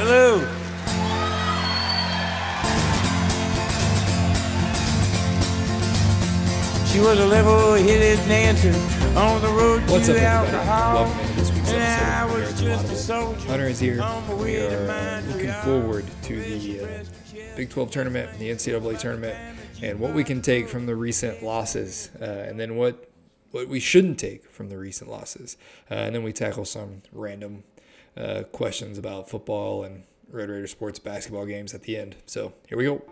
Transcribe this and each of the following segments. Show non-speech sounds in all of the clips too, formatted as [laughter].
Hello. She was a level-headed dancer on the road What's to up, alcohol. Welcome into this week's episode I of was just a soldier Hunter is here. We are looking forward to the uh, Big 12 tournament, the NCAA tournament, and what we can take from the recent losses, uh, and then what what we shouldn't take from the recent losses, uh, and then we tackle some random uh, questions about football and Red Raider sports basketball games at the end. So here we go.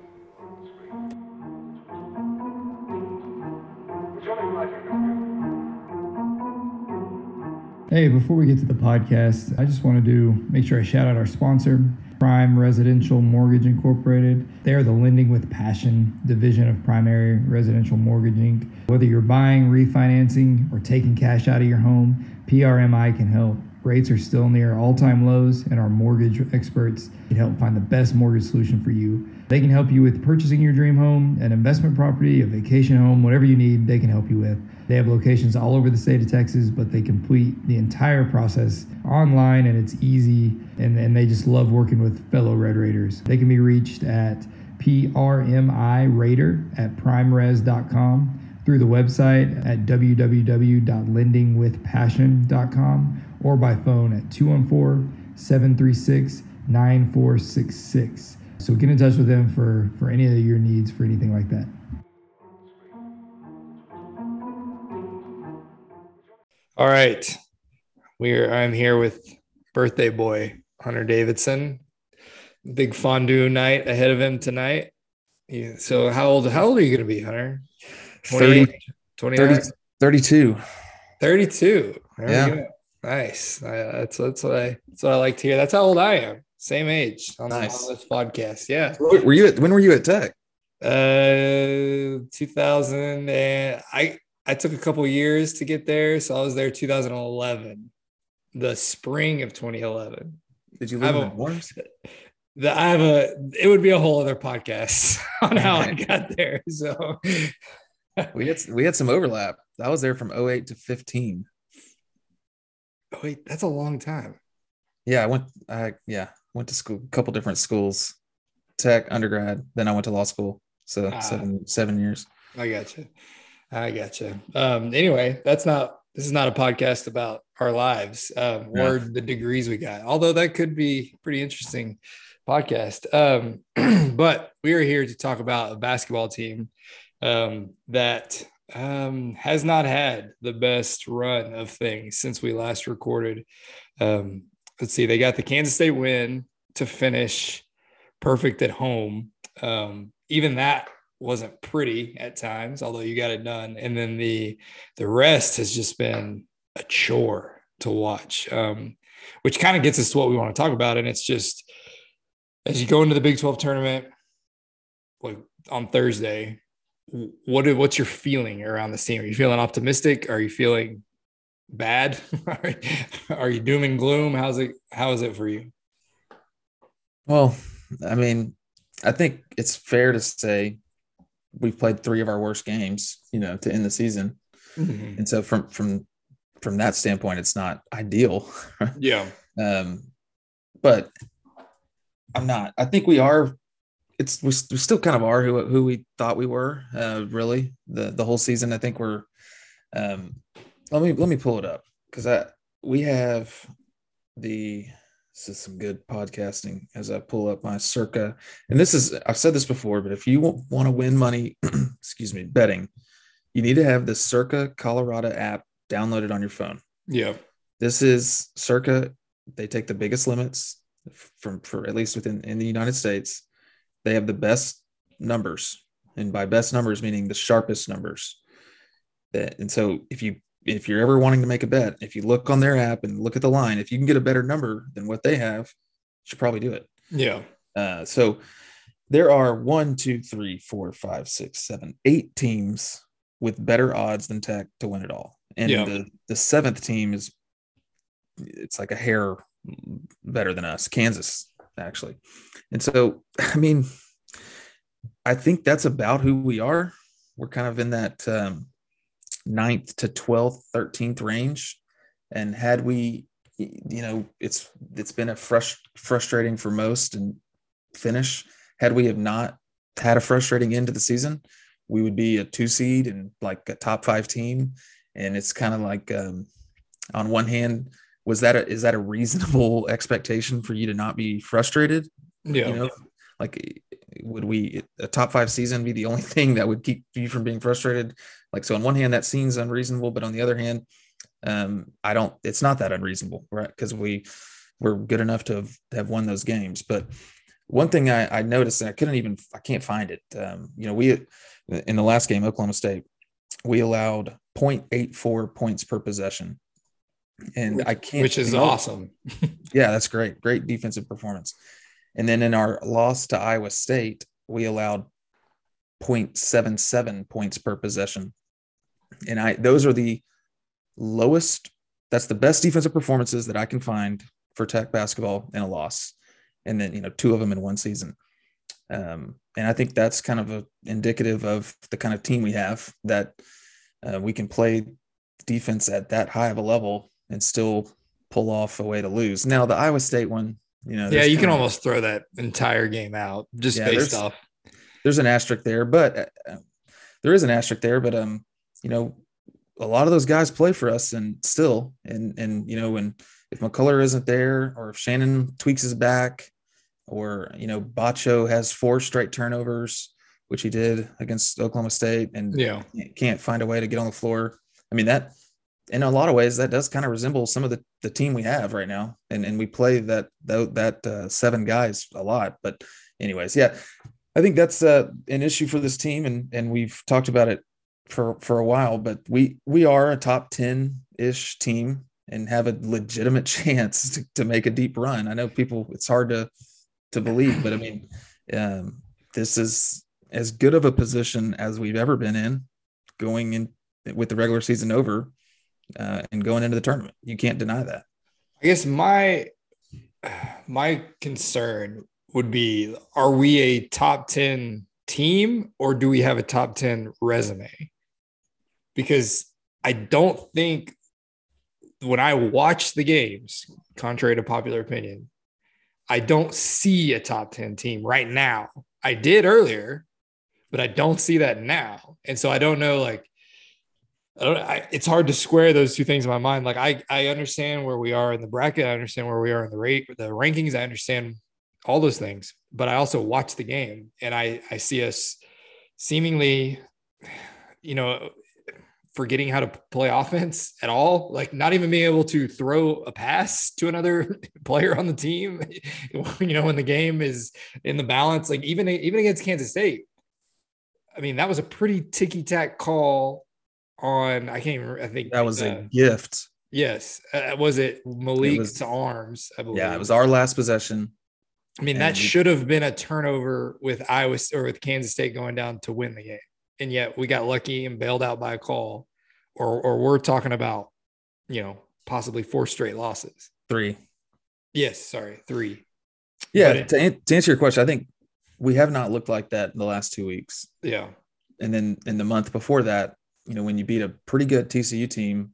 Hey, before we get to the podcast, I just want to do make sure I shout out our sponsor, Prime Residential Mortgage Incorporated. They are the lending with passion division of Primary Residential Mortgage Inc. Whether you're buying, refinancing, or taking cash out of your home, PRMI can help. Rates are still near all time lows, and our mortgage experts can help find the best mortgage solution for you. They can help you with purchasing your dream home, an investment property, a vacation home, whatever you need, they can help you with. They have locations all over the state of Texas, but they complete the entire process online and it's easy. And, and they just love working with fellow Red Raiders. They can be reached at PRMI Raider at primeres.com through the website at www.lendingwithpassion.com or by phone at 214 736 9466. So get in touch with them for, for any of your needs for anything like that. All right, we're I'm here with birthday boy Hunter Davidson. Big fondue night ahead of him tonight. Yeah, so how old how old are you going to be, Hunter? 30, 29? 30 32. 32. There Yeah. Nice. That's that's what I that's what I like to hear. That's how old I am. Same age on, Nice. this podcast. Yeah. Were you at, when were you at Tech? Uh 2000 and I I took a couple years to get there, so I was there 2011. The spring of 2011. Did you I live in a- dorms? [laughs] The, I have a it would be a whole other podcast [laughs] on how I [laughs] got there. So We had we had some overlap. I was there from 08 to 15. Oh, wait, that's a long time. Yeah, I went I yeah, went to school a couple different schools. Tech, undergrad, then I went to law school. So Ah. seven seven years. I gotcha. I gotcha. Um, anyway, that's not this is not a podcast about our lives um, Yeah. or the degrees we got, although that could be pretty interesting podcast. Um, [clears throat] but we are here to talk about a basketball team um, that um, has not had the best run of things since we last recorded. Um, let's see, they got the Kansas State win to finish perfect at home. Um, even that wasn't pretty at times, although you got it done. And then the the rest has just been a chore to watch, um, which kind of gets us to what we want to talk about. And it's just as you go into the Big 12 tournament, like on Thursday, what what's your feeling around this team? Are you feeling optimistic? Are you feeling bad? [laughs] Are you doom and gloom? How's it how is it for you? Well, I mean, I think it's fair to say we've played three of our worst games, you know, to end the season. And so from from from that standpoint, it's not ideal. [laughs] Yeah. Um, but I'm not. I think we are. It's we, we still kind of are who who we thought we were. Uh, really, the the whole season. I think we're. Um, let me let me pull it up because I we have the. This is some good podcasting as I pull up my circa. And this is I've said this before, but if you want to win money, [clears throat] excuse me, betting, you need to have the Circa Colorado app downloaded on your phone Yeah. this is circa they take the biggest limits from for at least within in the united states they have the best numbers and by best numbers meaning the sharpest numbers that and so if you if you're ever wanting to make a bet if you look on their app and look at the line if you can get a better number than what they have you should probably do it Yeah. uh, so there are one, two, three, four, five, six, seven, eight teams with better odds than Tech to win it all. And Yeah. the, the seventh team is it's like a hair better than us, Kansas, actually. And so, [laughs] I mean, I think that's about who we are. We're kind of in that um, ninth to 12th, 13th range. And had we you know, it's it's been a frust- frustrating for most and finish. Had we have not had a frustrating end to the season, we would be a two seed and like a top five team. And it's kind of like, um, on one hand, was that a, is that a reasonable [laughs] expectation for you to not be frustrated? Yeah. You know, like would we a top five season be the only [laughs] thing that would keep you from being frustrated? Like so, on one hand, that seems unreasonable, but on the other hand, um, I don't. It's not that unreasonable, right? Because we we're good enough to have, have won those games. But one thing I, I noticed, and I couldn't even, I can't find it. Um, you know, we in the last game, Oklahoma State, we allowed 0.84 points per possession, and I can't, which is awesome. yeah, that's great, great defensive performance. And then in our loss to Iowa State, we allowed 0.77 points per possession, and I those are the lowest. That's the best defensive performances that I can find for Tech basketball in a loss, and then you know two of them in one season. Um, and I think that's kind of a, indicative of the kind of team we have that uh, we can play defense at that high of a level and still pull off a way to lose. Now the Iowa State one, you know, Yeah, you can of- almost throw that entire game out just Yeah, based there's- off. there's an asterisk there, but uh, there is an asterisk there. But um, you know, a lot of those guys play for us, and still, and and you know, when if McCullar isn't there, or if Shannon tweaks his back, or you know, Batcho has four straight turnovers, which he did against Oklahoma State, and Yeah. can't find a way to get on the floor. I mean that. In a lot of ways, that does kind of resemble some of the, the team we have right now, and and we play that that, uh, seven guys a lot. But anyways, yeah, I think that's uh, an issue for this team, and and we've talked about it for for a while. But we we are a top ten ish team and have a legitimate [laughs] chance to, to make a deep run. I know people; it's hard to to believe, but I mean, um, this is as good of a position as we've ever been in, going in with the regular season over, uh, and going into the tournament. You can't deny that. I guess my my concern would be are we a top 10 team or do we have a top 10 resume? Because I don't think when I watch the games, contrary to popular opinion, I don't see a top 10 team right now. I did earlier, but I don't see that now. And so I don't know like I I, it's hard to square those two things in my mind. Like I, I understand where we are in the bracket. I understand where we are in the rate, the rankings. I understand all those things, but I also watch the game and I, I see us seemingly, you know, forgetting how to play offense at all. Like not even being able to throw a pass to another [laughs] player on the team, [laughs] you know, when the game is in the balance, like even, even against Kansas State. I mean, that was a pretty ticky tack call on I can't remember. I think That was uh, a gift. yes. Uh, was it Mylik was- arms? I believe. Yeah, it was our last possession. I mean, and that should have been a turnover with Iowa or with Kansas State going down to win the game, and yet we got lucky and bailed out by a call, or or we're talking about, you know, possibly four straight losses. Three. Yes, sorry, three. Yeah, it- to, an- to answer your question, I think we have not looked like that in the last two weeks. Yeah, And then in the month before that, you know, when you beat a pretty good TCU team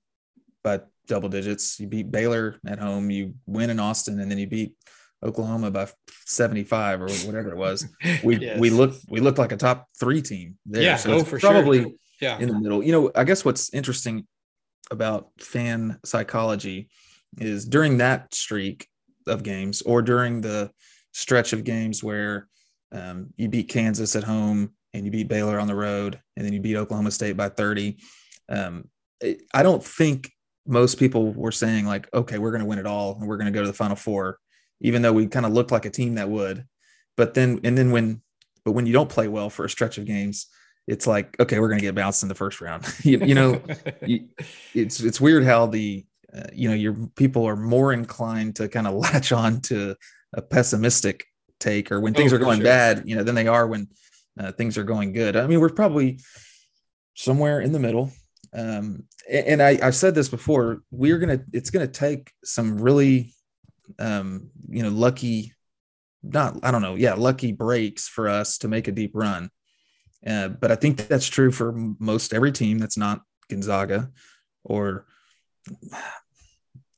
by double digits, you beat Baylor at home, you win in Austin, and then you beat Oklahoma by 75 or whatever it was. [laughs] We Yes. we looked we looked like a top three team there. yeah, so oh for probably sure. Yeah, in the middle. You know, I guess what's interesting about fan psychology is during that streak of games or during the stretch of games where um, you beat Kansas at home and you beat Baylor on the road and then you beat Oklahoma State by 30. Um, I don't think most people were saying like, okay, we're going to win it all and we're going to go to the final four, even though we kind of looked like a team that would. But then, and then when, but when you don't play well for a stretch of games, it's like, okay, we're going to get bounced in the first round. [laughs] you, you know, [laughs] you, it's it's weird how the uh, you know your people are more inclined to kind of [laughs] latch on to a pessimistic take or when things Oh, are going sure. bad you know than they are when uh, things are going good. I mean we're probably somewhere in the middle. Um and i i've said this before we're gonna it's gonna take some really um you know lucky not i don't know yeah lucky breaks for us to make a deep run. Uh, but I think that's true for most every team that's not Gonzaga or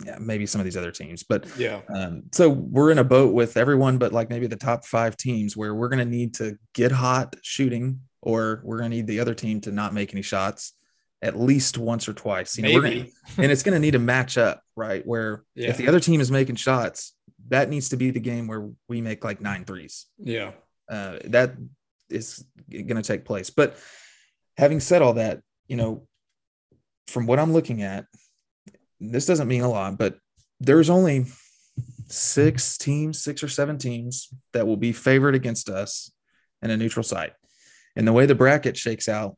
yeah, maybe some of these other teams. But Yeah. um, so we're in a boat with everyone, but like maybe the top five teams where we're going to need to get hot shooting, or we're going to need the other team to not make any shots at least once or twice. You know, we're gonna- Maybe. [laughs] and it's going to need to match up, right? Where Yeah. if the other team is making shots, that needs to be the game where we make like nine threes. Yeah. Uh, that is going to take place. But having said all that, you know, from what I'm looking at, this doesn't mean a lot, but there's only six teams, six or seven teams that will be favored against us in a neutral site. And the way the bracket shakes out,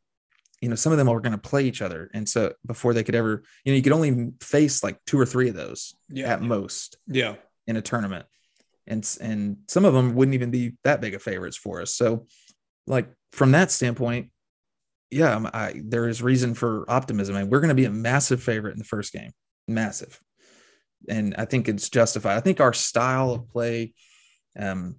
you know, some of them are going to play each other. And so before they could ever, you know, you could only face like two or three of those Yeah. at most Yeah. in a tournament. And, and some of them wouldn't even be that big of favorites for us. So, like, from that standpoint, yeah, I, there is reason for optimism. And we're going to be a massive favorite in the first game, massive. And I think it's justified. I think our style of play, um,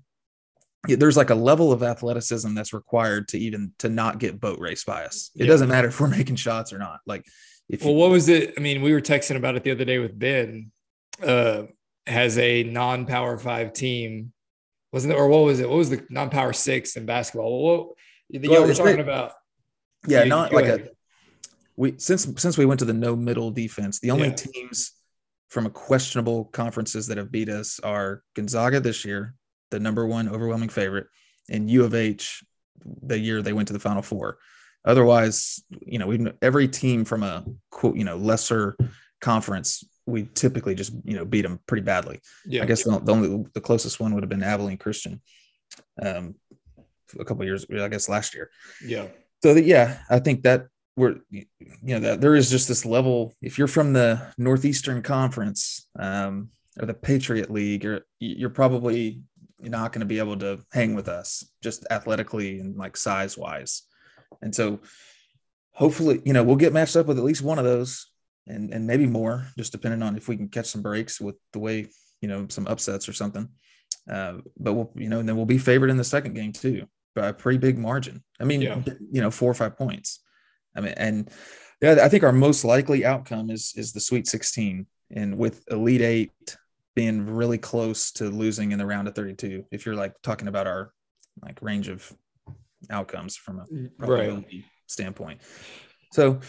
there's like a level of athleticism that's required to even to not get boat race by us. It Yeah. doesn't matter if we're [laughs] making shots or not. Like, if Well, you, what was it? I mean, we were texting about it the other day with Ben. Uh, has a non-power five team, wasn't it? Or what was it? What was the non-power six in basketball? What the Well, y'all were talking about? yeah, Yeah, not like ahead. a we since since we went to the no middle defense, the only Yeah. teams from a questionable conferences that have beat us are Gonzaga this year, the number one overwhelming favorite, and U of H the year they went to the Final Four. Otherwise, you know, we've every team from a quote, you know, lesser conference, we typically just you know beat them pretty badly. Yeah, I guess the, the only the closest one would have been Abilene Christian, um, a couple years, I guess last year yeah, so that yeah i think that we're you know that there is just this level if you're from the northeastern conference um, or the patriot league you're you're probably not going to be able to hang with us just athletically and like size wise and so hopefully you know we'll get matched up with at least one of those and and maybe more just depending on if we can catch some breaks with the way you know some upsets or something. Uh, but we'll you know and then we'll be favored in the second game too by a pretty big margin. I mean Yeah. you know four or five points i mean and yeah i think our most likely outcome is is the sweet 16 and with elite eight being really close to losing in the round of 32 if you're like talking about our like range of outcomes from a right. standpoint. So,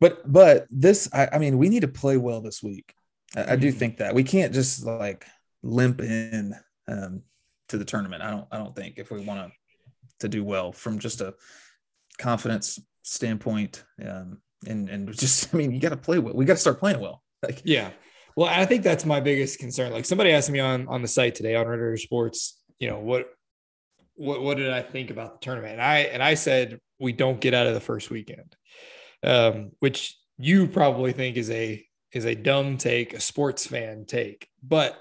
but but this, I, I mean, we need to play well this week. I, I do Mhm. think that we can't just like limp in um, to the tournament. I don't. I don't think if we want to to do well from just a confidence standpoint, um, and and [laughs] just, I mean, you got to play well. We got to start playing well. [laughs] Like, Yeah. Well, I think that's my biggest concern. Like somebody asked me on on the site today on Red Raider Sports, you know, what what what did I think about the tournament? And I and I said we don't get out of the first weekend. Um, which you probably think is a is a dumb take, a sports fan take. But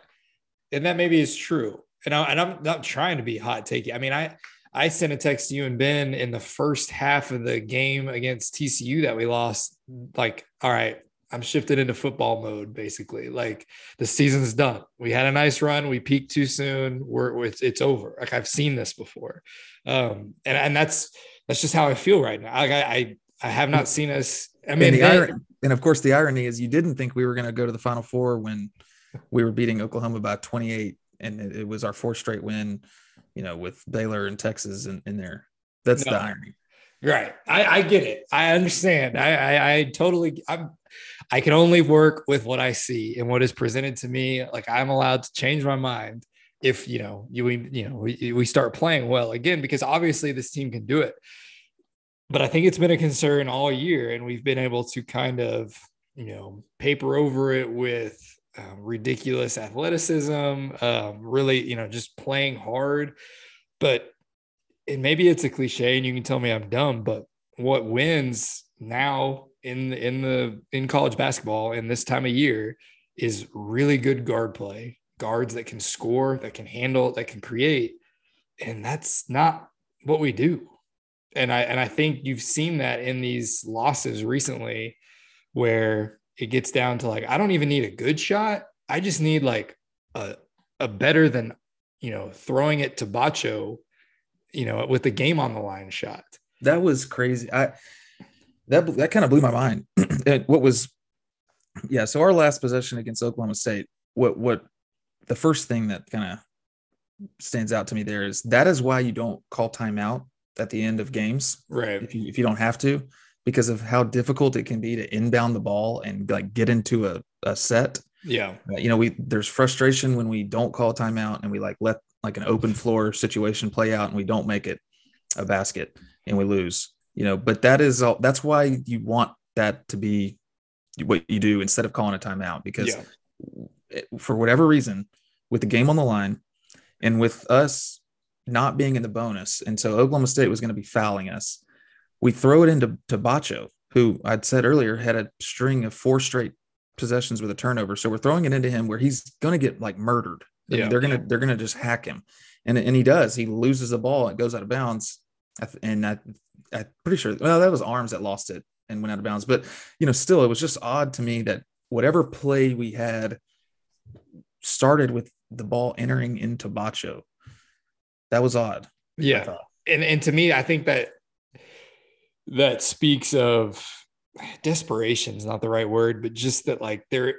and that maybe is true. And, I, and I'm not trying to be hot takey. I mean, I I sent a text to you and Ben in the first half of the game against TCU that we lost. Like, all right, I'm shifted into football mode basically. Like the season's done. We had a nice run. We peaked too soon. We're, it's, it's over. Like I've seen this before, um, and and that's that's just how I feel right now. Like I I, I have not seen us. I mean, and, the irony, and of course, the irony is you didn't think we were going to go to the Final Four when we were beating Oklahoma by 28, and it, it was our fourth straight win. You know, with Baylor and Texas in, in there. That's No. the irony. Right. I, I get it. I understand. I, I, I totally, I'm, I can only work with what I see and what is presented to me. Like I'm allowed to change my mind if, you know, you, we, you know, we, we start playing well again, because obviously this team can do it. But I think it's been a concern all year and we've been able to kind of, you know, paper over it with um, ridiculous athleticism, um, really, you know, just playing hard. But and maybe it's a cliche and you can tell me I'm dumb, but what wins now in in the in college basketball in this time of year is really good guard play, guards that can score, that can handle, that can create. And that's not what we do. And I and I think you've seen that in these losses recently where it gets down to like I don't even need a good shot. I just need like a a better than you know throwing it to Batcho you know, with the game on the line shot. That was crazy. I that that kind of blew my mind. [clears throat] And what was yeah, so our last possession against Oklahoma State, what what the first thing that kind of stands out to me there is that is why you don't call timeout at the end of games Right. if you if you don't have to because of how difficult it can be to inbound the ball and like get into a, a set Yeah. You know we there's frustration when we don't call timeout and we like let like an open floor situation play out and we don't make it a basket and we lose you know but that is all that's why you want that to be what you do instead of calling a timeout because Yeah. for whatever reason with the game on the line and with us not being in the bonus and so oklahoma state was going to be fouling us we throw it into to batcho who i'd said earlier had a string of four straight possessions with a turnover. So we're throwing it into him where he's going to get like murdered. I mean, Yeah. they're gonna they're gonna just hack him. And and he does. He loses the ball. It goes out of bounds. And I, i'm pretty sure well that was arms that lost it and went out of bounds. But you know still it was just odd to me that whatever play we had started with the ball entering into batcho that was odd Yeah. and and to me, I think that that speaks of desperation is not the right word, but just that like there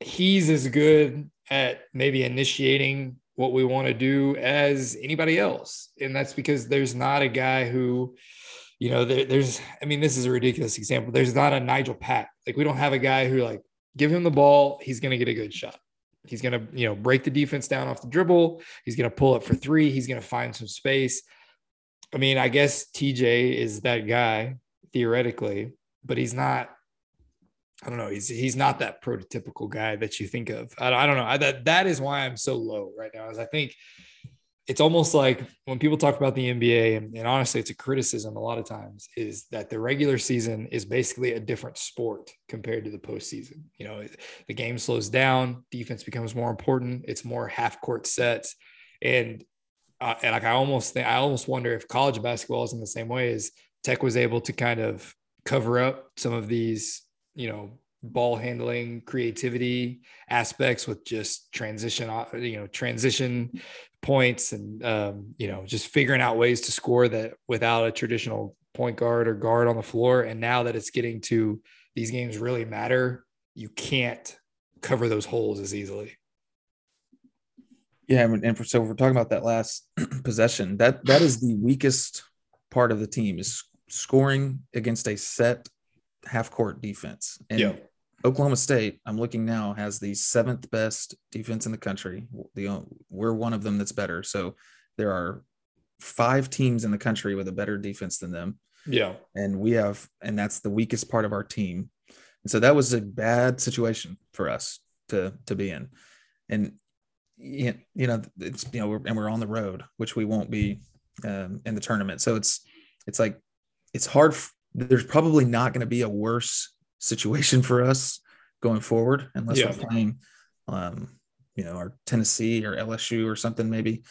he's as good at maybe initiating what we want to do as anybody else. And that's because there's not a guy who, you know, there, there's I mean, this is a ridiculous example. There's not a Nijel Pack. Like we don't have a guy who like give him the ball, he's gonna get a good shot. He's gonna, you know, break the defense down off the dribble. He's gonna pull up for three. He's gonna find some space. I mean, I guess TJ is that guy theoretically, but he's not. I don't know. He's he's not that prototypical guy that you think of. I, I don't know. I, that that is why I'm so low right now. Is I think it's almost like when people talk about the NBA, and, and honestly, it's a criticism a lot of times, is that the regular season is basically a different sport compared to the postseason. You know, the game slows down, defense becomes more important. It's more half court sets, and uh, and like I almost think I almost wonder if college basketball is in the same way as Tech was able to kind of cover up some of these, you know, ball handling, creativity aspects with just transition, off- you know, transition points and um, you know, just figuring out ways to score that without a traditional point guard or guard on the floor. And now that it's getting to these games really matter, you can't cover those holes as easily. Yeah, and and for, so we're talking about that last [clears throat] possession. That that is the weakest part of the team is scoring against a set half court defense. And Yeah. Oklahoma State, I'm looking now, has the seventh best defense in the country. The uh, we're one of them that's better. So there are five teams in the country with a better defense than them Yeah. and we have and that's the weakest part of our team and so that was a bad situation for us to to be in and you you know it's you know we're, and we're on the road which we won't be um, in the tournament so it's it's like it's hard f- there's probably not going to be a worse situation [laughs] for us going forward unless Yeah. we're playing um you know our tennessee or lsu or something maybe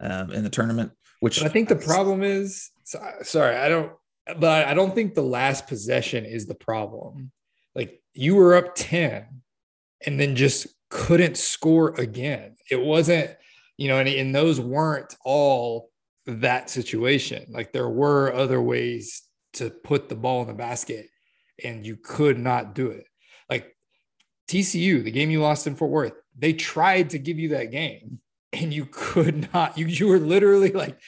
um, in the tournament which But I think the problem is so- sorry, I don't but I don't think the last possession is the problem. Like you were up 10 and then just couldn't score again. It wasn't, you know, and, and those weren't all that situation. Like there were other ways to put the ball in the basket and you could not do it. Like TCU, the game you lost in Fort Worth, they tried to give you that game and you could not. You you were literally like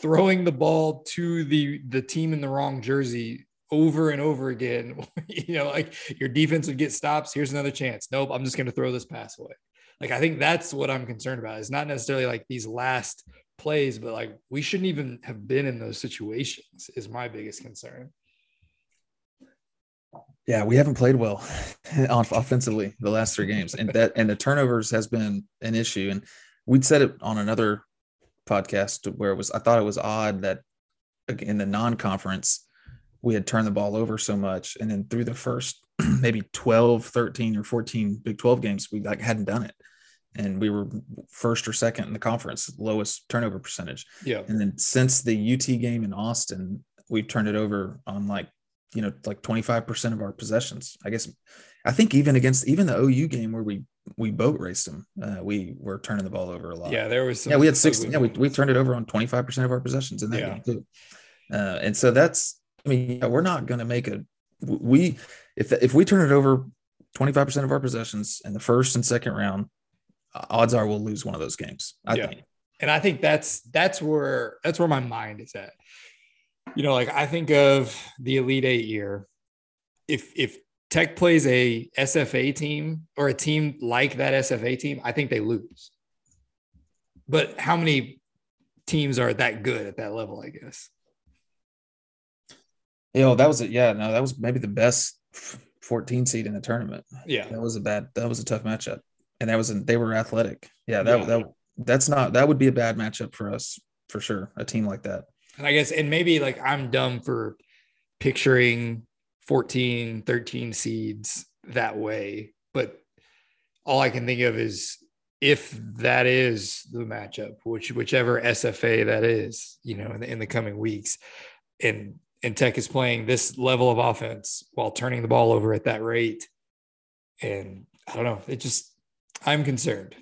throwing the ball to the the team in the wrong jersey over and over again. [laughs] you know, like your defense would get stops. Here's another chance. Nope, I'm just going to throw this pass away. Like I think that's what I'm concerned about. It's not necessarily like these last plays, but like we shouldn't even have been in those situations. Is my biggest concern. Yeah, we haven't played well [laughs] offensively the last three games, and that and the turnovers has been an issue. And we'd said it on another podcast where it was. I thought it was odd that in the non-conference we had turned the ball over so much, and then through the first [clears throat] maybe 12, 13, or 14 Big 12 games, we like hadn't done it, and we were first or second in the conference, lowest turnover percentage. Yeah. And then since the UT game in Austin, we've turned it over on like, you know, like 25% of our possessions. I guess I think even against even the OU game where we we boat raced them, uh, we were turning the ball over a lot. Yeah, there was some yeah, we had 16. Yeah, we, we turned it over on 25% of our possessions in that Yeah. game too. Uh, and so that's I mean, yeah, we're not gonna make a we if if we turn it over 25% of our possessions in the first and second round, odds are we'll lose one of those games. I Yeah. think. and I think that's that's where that's where my mind is at. You know, like I think of the Elite Eight year. If if Tech plays a SFA team or a team like that SFA team, I think they lose. But how many teams are that good at that level? I guess. You know, that was it. Yeah, no, that was maybe the best 14 seed in the tournament. Yeah. That was a bad, that was a tough matchup. And that was, they were athletic. Yeah, that, Yeah. that, that's not, that would be a bad matchup for us for sure. A team like that. And I guess, and maybe like I'm dumb for picturing 14, 13 seeds that way. But all I can think of is if that is the matchup, which whichever SFA that is, you know, in the, in the coming weeks, and and Tech is playing this level of offense while turning the ball over at that rate. And I don't know, it just I'm concerned.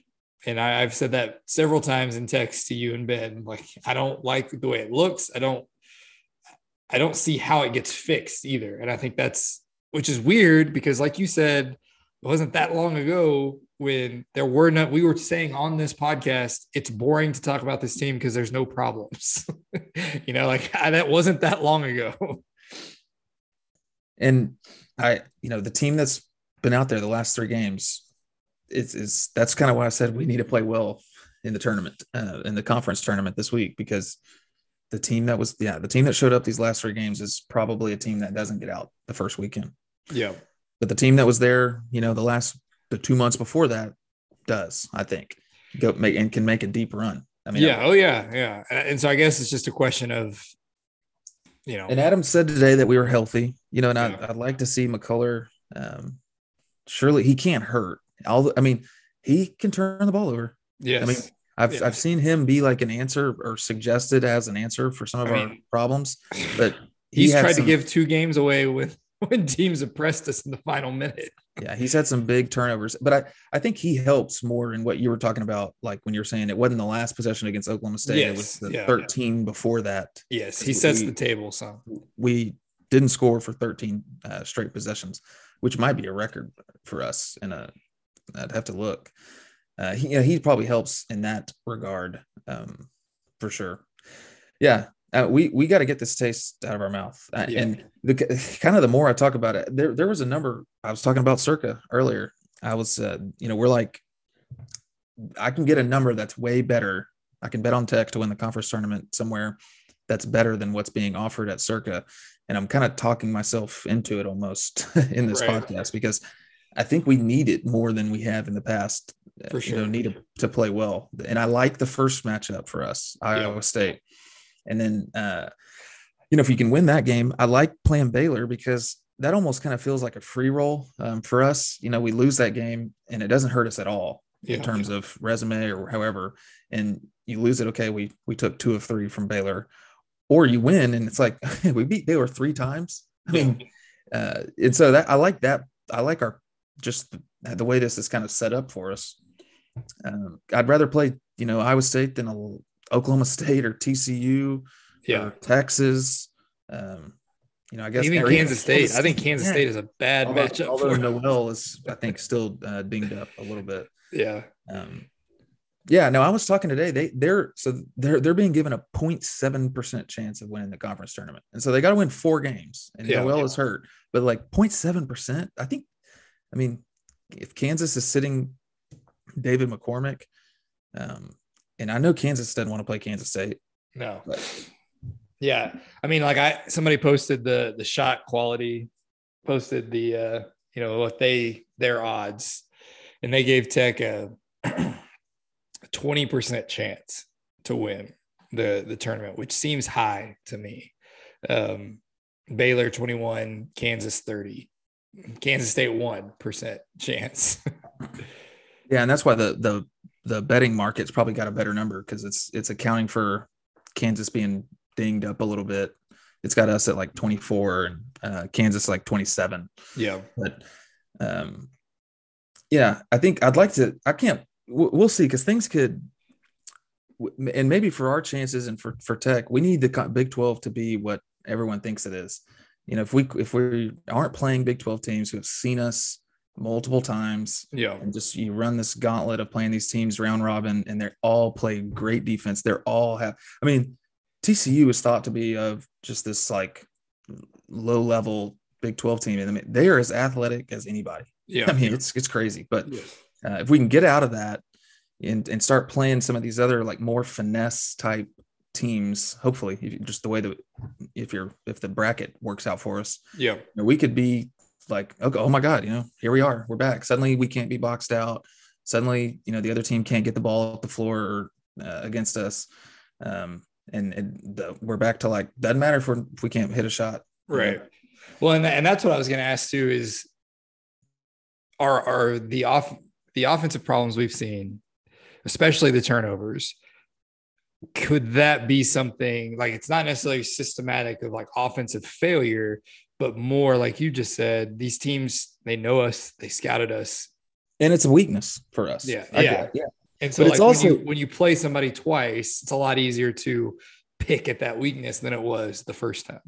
And I, I've said that several times in text to you and Ben. Like, I don't like the way it looks. I don't I don't see how it gets fixed either. And I think that's which is weird because, like you said, it wasn't that long ago when there were not we were saying on this podcast it's boring to talk about this team because there's no problems. [laughs] You know like [laughs] that wasn't that long ago. [laughs] And I, you know, the team that's been out there the last three games, it's, is that's kind of why I said we need to play well in the tournament, uh, in the conference tournament this week, because the team that was, yeah, the team that showed up these last three games is probably a team that doesn't get out the first weekend. yeah. But the team that was there, you know, the last, the two months before that does, I think, go make and can make a deep run. I mean, yeah oh yeah yeah and so i guess it's just a question of you know And Adam said today that we were healthy, you know, and Yeah. I'd, I'd like to see McCullar. Um, surely he can't hurt. All I mean, he can turn the ball over. yes I mean, I've Yeah. I've seen him be like an answer or suggested as an answer for some of I our mean, problems, but [sighs] he he's tried some- to give two games away when [laughs] when teams oppressed us in the final minute yeah, he's had some big turnovers. But I I think he helps more in what you were talking about, like when you're saying it wasn't the last possession against Oklahoma State, it was the yeah. 13 before that. yes he sets We- the table so we didn't score for 13 uh, straight possessions, which might be a record for us. And a, I'd have to look. Uh, he, yeah, he probably helps in that regard, um, for sure. Yeah, uh, we we got to get this taste out of our mouth, uh, Yeah. and the [laughs] kind of the more I talk about it, there there was a number I was talking about circa earlier. I was, uh, you know, we're like, I can get a number that's way better. I can bet on Tech to win the conference tournament somewhere that's better than what's being offered at Circa. And I'm kind of talking myself into it almost [laughs] in this Right. podcast because I think we need it more than we have in the past. uh, For You know, need to, to play well. And I like the first matchup for us, Iowa State. And then, uh, you know, if you can win that game, I like playing Baylor because that almost kind of feels like a free roll um, for us. You know, we lose that game and it doesn't hurt us at all Yeah. in terms of resume or however. And you lose it, okay, we we took two of three from Baylor, or you win and it's like [laughs] we beat Baylor three times. I mean, uh, and so that I like that. I like our just the, the way this is kind of set up for us. Um, I'd rather play, you know, Iowa State than a Oklahoma State or TCU yeah or Texas. Um, you know, I guess even Kansas State. I think Kansas Yeah. State is a bad Although, matchup. although for Noel is, I think, still uh, dinged up a little bit. yeah, Um, yeah, no, I was talking today. They they're so they're they're being given a 0.7 percent chance of winning the conference tournament, and so they got to win four games. And Yeah. Noel is hurt, but like 0.7 percent, I think. I mean, if Kansas is sitting David McCormack, um, and I know Kansas doesn't want to play Kansas State, no, but yeah. I mean, like I somebody posted the the shot quality, posted the uh, you know what they their odds, and they gave Tech a [clears throat] twenty percent chance to win the the tournament, which seems high to me. Um, Baylor twenty one, Kansas thirty, Kansas State one percent chance. [laughs] Yeah, and that's why the the the betting market's probably got a better number because it's it's accounting for Kansas being dinged up a little bit. It's got us at like 24 and uh, Kansas like 27. yeah, But um, yeah, I think I'd like to. I can't. We'll we'll see because things could, and maybe for our chances and for for Tech, we need the Big 12 to be what everyone thinks it is. You know, if we if we aren't playing Big 12 teams who have seen us multiple times Yeah. and just you run this gauntlet of playing these teams round robin and they're all play great defense. They're all have I mean, TCU is thought to be of just this like low level Big 12 team. And I mean, they are as athletic as anybody. Yeah. I mean, it's it's crazy. But Yeah. uh, if we can get out of that and and start playing some of these other like more finesse type teams, hopefully, if you- just the way that if you're if the bracket works out for us, Yeah. we could be like, okay, oh my God, you know, here we are, we're back. Suddenly we can't be boxed out. Suddenly, you know, the other team can't get the ball off the floor or, uh, against us. Um, and, and the, we're back to like, doesn't matter if, if we can't hit a shot. Right. Well, and, and that's what I was going to ask too is are, are the off the offensive problems we've seen, especially the turnovers, could that be something like it's not necessarily systematic of like offensive failure, but more like you just said, these teams, they know us, they scouted us. And it's a weakness for us. Yeah, I yeah. yeah. And so But like it's when, also- you, when you play somebody twice, it's a lot easier to pick at that weakness than it was the first time.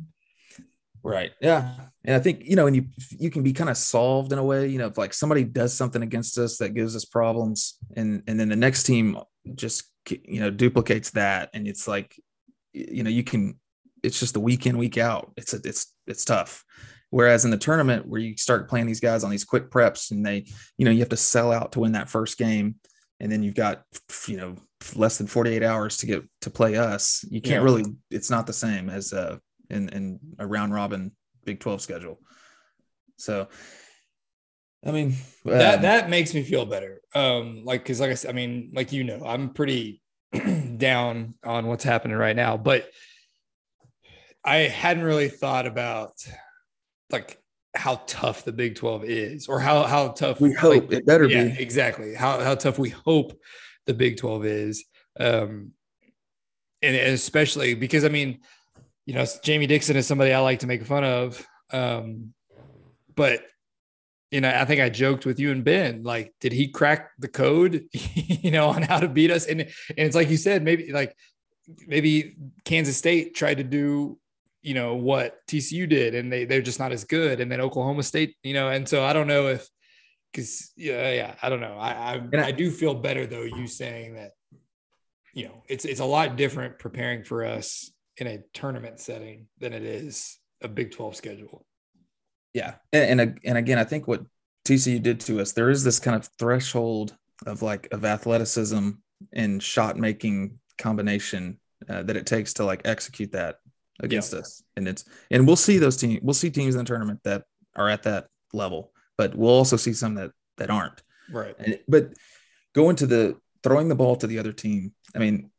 Right. Yeah. And I think, you know, and you you can be kind of solved in a way, you know, if like somebody does something against us that gives us problems and and then the next team just you know duplicates that and it's like you know, you can it's just the week in, week out. It's a, it's it's tough. Whereas in the tournament where you start playing these guys on these quick preps and they, you know, you have to sell out to win that first game and then you've got you know less than 48 hours to get to play us. You can't Yeah. really it's not the same as uh in in a round robin Big 12 schedule. So, I mean, that um, that makes me feel better. Um, like because like I said, I mean, like you know, I'm pretty [clears throat] down on what's happening right now, but I hadn't really thought about like how tough the Big 12 is, or how how tough we hope like, it better yeah, be. exactly how how tough we hope the Big 12 is. Um, and especially because I mean, you know, Jamie Dixon is somebody I like to make fun of. Um, but you know, I think I joked with you and Ben, like, did he crack the code, [laughs] you know, on how to beat us? And, and it's like you said, maybe like maybe Kansas State tried to do, you know, what TCU did, and they they're just not as good. And then Oklahoma State, you know, and so I don't know if because yeah, yeah, I don't know. I I, And I- I do feel better though, you saying that, you know, it's it's a lot different preparing for us in a tournament setting than it is a Big 12 schedule. Yeah, and, and and again, I think what TCU did to us, there is this kind of threshold of like of athleticism and shot making combination uh, that it takes to like execute that against us, and it's and we'll see those teams, we'll see teams in the tournament that are at that level, but we'll also see some that that aren't. Right. And, but going to the throwing the ball to the other team, I mean,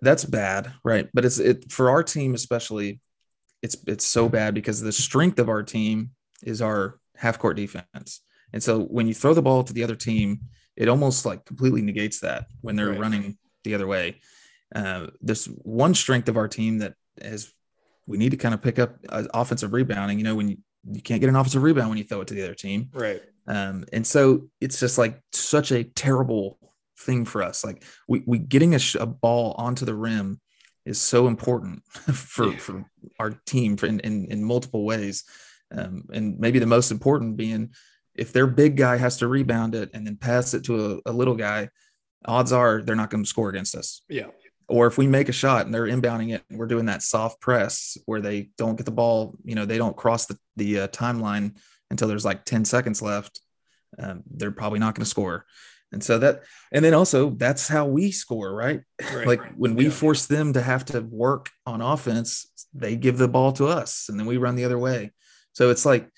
that's bad, right? But it's it for our team especially. It's it's so bad because the strength of our team is our half court defense, and so when you throw the ball to the other team, it almost like completely negates that when they're Right. running the other way. Uh, there's one strength of our team that is we need to kind of pick up uh, offensive rebounding. You know, when you, you can't get an offensive rebound when you throw it to the other team. Right. Um, and so it's just like such a terrible thing for us. Like we, we getting a, sh- a ball onto the rim is so important [laughs] for, Yeah. for our team in, in, in multiple ways. Um, and maybe the most important being if their big guy has to rebound it and then pass it to a, a little guy, odds are they're not going to score against us Yeah. Or if we make a shot and they're inbounding it and we're doing that soft press where they don't get the ball you know they don't cross the, the uh, timeline until there's like 10 seconds left um, they're probably not going to score and so that and then also that's how we score right, Right. like when we Yeah. force them to have to work on offense they give the ball to us and then we run the other way so it's like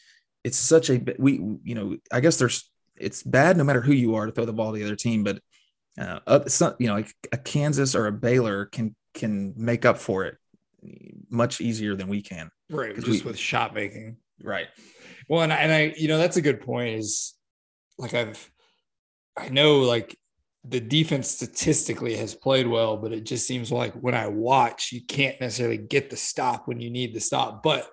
it's such a we you know i guess there's it's bad no matter who you are to throw the ball to the other team but uh, not you know like a Kansas or a Baylor can can make up for it much easier than we can. Right, Just we- with shot making. Right. Well, and I, and I, you know, that's a good point. Is like I've, I know like the defense statistically has played well, but it just seems like when I watch, you can't necessarily get the stop when you need the stop. But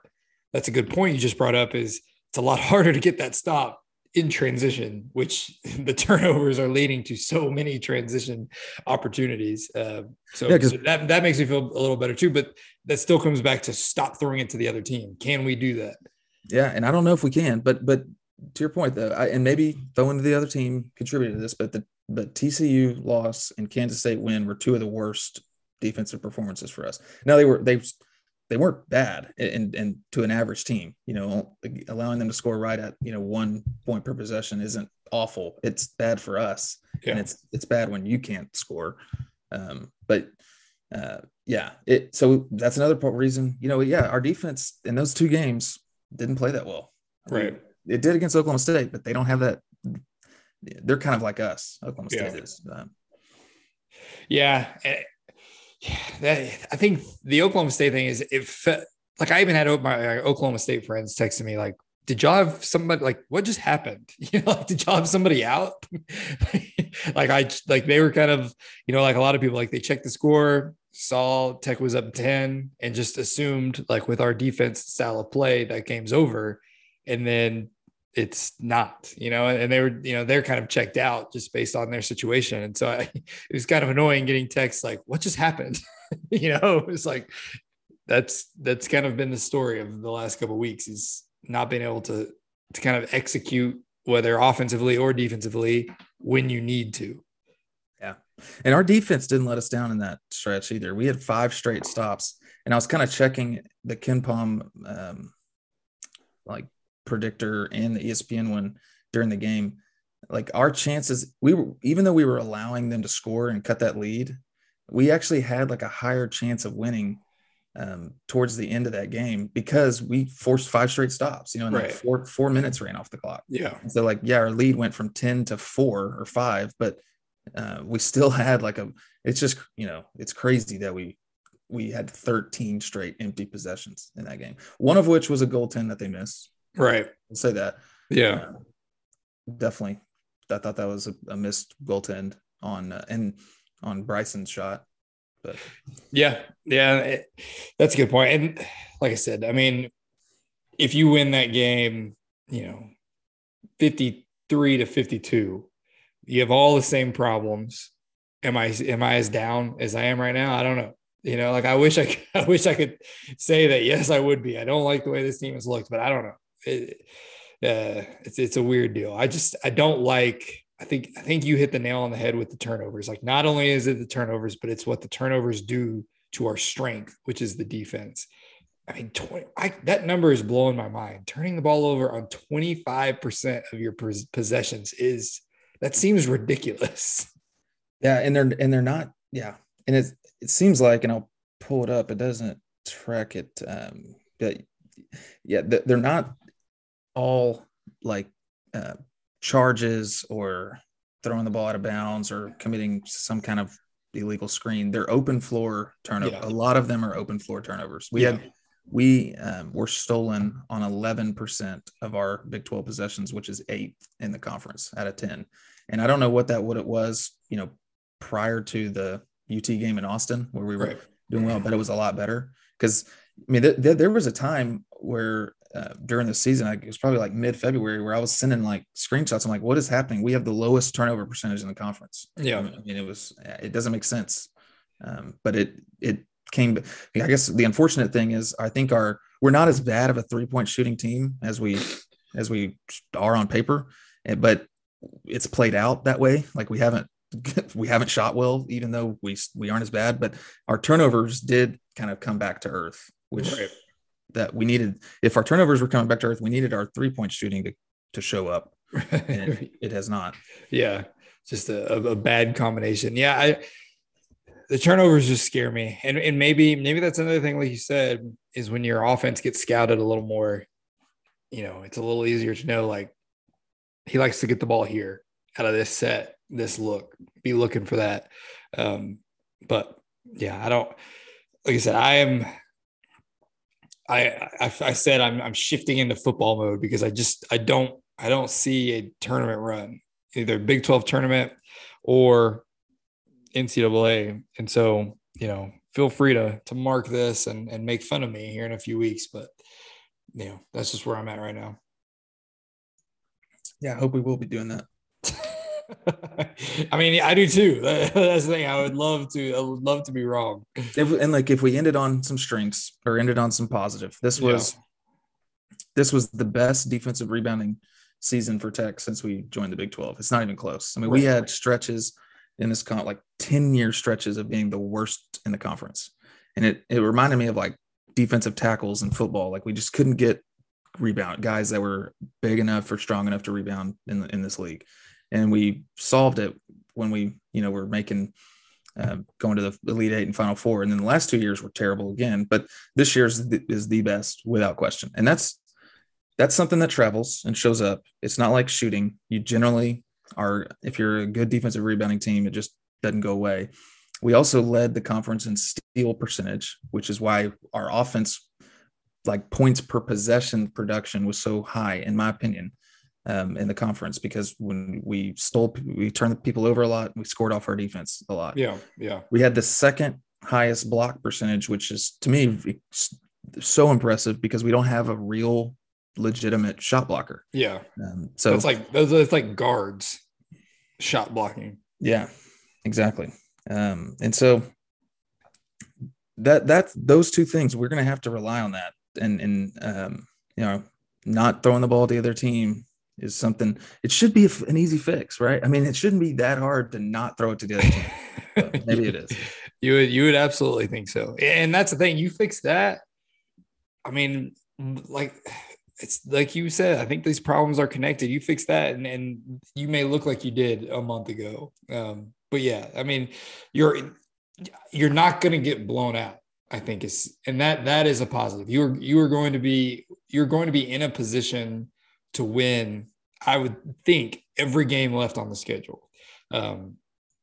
that's a good point you just brought up. Is it's a lot [laughs] harder to get that stop in transition, which [laughs] the turnovers are leading to so many transition opportunities. Uh, so Yeah, 'cause- that that makes me feel a little better too. But that still comes back to stop throwing it to the other team. Can we do that? Yeah, and I don't know if we can, but but to your point though, I, and maybe throwing to the other team contributed to this, but the but TCU loss and Kansas State win were two of the worst defensive performances for us. Now they were they they weren't bad and and to an average team. You know, allowing them to score right at you know one point per possession isn't awful. It's bad for us, yeah. and it's it's bad when you can't score. Um, but uh, yeah, it so that's another part reason. You know, yeah, our defense in those two games didn't play that well. Right. It did against Oklahoma State, but they don't have that. They're kind of like us. Oklahoma State yeah. is. Um, yeah. I think the Oklahoma State thing is if like I even had my uh, Oklahoma State friends texting me like, "Did y'all have somebody like what just happened? [laughs] You know, like, did y'all have somebody out?" [laughs] like I like they were kind of you know like a lot of people like they checked the score, saw Tech was up ten, and just assumed like with our defense style of play that game's over, and then it's not, you know, and they were, you know, they're kind of checked out just based on their situation. And so I, [laughs] it was kind of annoying getting texts like, what just happened? [laughs] you know, it's like, that's, that's kind of been the story of the last couple weeks is not being able to, to kind of execute whether offensively or defensively when you need to. Yeah. And our defense didn't let us down in that stretch either. We had five straight stops and I was kind of checking the KenPom, um, like predictor and the ESPN one during the game, like our chances, we were even though we were allowing them to score and cut that lead, we actually had like a higher chance of winning um, towards the end of that game because we forced five straight stops. You know, and right. like four four minutes ran off the clock. Yeah. And so like yeah, our lead went from ten to four or five, but uh, we still [laughs] had like a. It's just you know it's crazy that we we had 13 straight empty possessions in that game. One of which was a goaltend that they missed. Right. I'll say that. Yeah. Uh, definitely. I thought that was a, a missed goaltend on uh, and on Bryson's shot. But yeah, yeah, it, that's a good point. And like I said, I mean, if you win that game, you know, 53 to 52, you have all the same problems. Am I am I as down as I am right now? I don't know. You know, like I wish I could, [laughs] I wish I could say that yes, I would be. I don't like the way this team has looked, but I don't know it, uh, it's it's a weird deal. I just I don't like. I think I think you hit the nail on the head with the turnovers. Like not only is it the turnovers, but it's what the turnovers do to our strength, which is the defense. I mean, 20, I, that number is blowing my mind. Turning the ball over on 25% of your possessions is that seems ridiculous. Yeah, and they're and they're not. Yeah, and it it seems like, and I'll pull it up. It doesn't track it, um, but yeah, they're not all like uh, charges or throwing the ball out of bounds or committing some kind of illegal screen. They're open floor turnover. Yeah. A lot of them are open floor turnovers. We yeah. had we um, were stolen on 11% of our Big 12 possessions, which is eighth in the conference out of 10. And I don't know what that what it was, you know, prior to the UT game in Austin where we were right. doing well, but it was a lot better because I mean, th- th- there was a time where uh, during the season, it was probably like mid February, where I was sending like screenshots. I'm like, what is happening? We have the lowest turnover percentage in the conference. Yeah. I mean, it was, it doesn't make sense. Um, but it, it came, I guess the unfortunate thing is, I think our, we're not as bad of a three point shooting team as we, as we are on paper, eh, but it's played out that way. Like we haven't, [laughs] we haven't shot well, even though we, we aren't as bad, but our turnovers did kind of come back to earth, which, right that we needed if our turnovers were coming back to earth we needed our three point shooting to, to show up. [laughs] It, it, has not. Yeah just a, a, bad combination. Yeah i the turnovers just scare me. And, and maybe maybe that's another thing like you said is when your offense gets scouted a little more you know it's a little easier to know like he likes to get the ball here out of this set this look be looking for that. Um but yeah i don't like i said i am I, I, I said I'm I'm shifting into football mode because I just I don't I don't see a tournament run either Big 12 tournament or NCAA, and so you know feel free to to mark this and and make fun of me here in a few weeks, but you know that's just where I'm at right now. Yeah, I hope we will be doing that. [laughs] I mean, I do too. [laughs] That's the thing. I would love to. I would love to be wrong. If, and like, if we ended on some strengths or ended on some positive, this was yeah. this was the best defensive rebounding season for Tech since we joined the Big 12. It's not even close. I mean, we had stretches in this con like 10 year stretches of being the worst in the conference. And it it reminded me of like defensive tackles in football. Like we just couldn't get rebound guys that were big enough or strong enough to rebound in in this league. And we solved it when we, you know, were making uh, going to the Elite Eight and Final Four. And then the last two years were terrible again. But this year's the, is the best without question. And that's that's something that travels and shows up. It's not like shooting. You generally are, if you're a good defensive rebounding team, it just doesn't go away. We also led the conference in steal percentage, which is why our offense, like points per possession production, was so high, in my opinion, um, in the conference because when we stole, we turned the people over a lot. We scored off our defense a lot. Yeah. Yeah. We had the second highest block percentage, which is to me so impressive because we don't have a real legitimate shot blocker. Yeah. Um, So so it's like those it's like guards shot blocking. yeah, exactly. Um, and so that that's those two things we're going to have to rely on that, and and um, you know, not throwing the ball to the other team is something. It should be an easy fix, right? I mean, it shouldn't be that hard to not throw it to the other team. [laughs] Maybe it is. You would you would absolutely think so. And that's the thing. You fix that. I mean, like it's like you said, I think these problems are connected. You fix that and, and you may look like you did a month ago. Um, but yeah, I mean, you're you're not gonna get blown out, I think is and that that is a positive. You're you are going to be you're going to be in a position to win, I would think, every game left on the schedule. Um,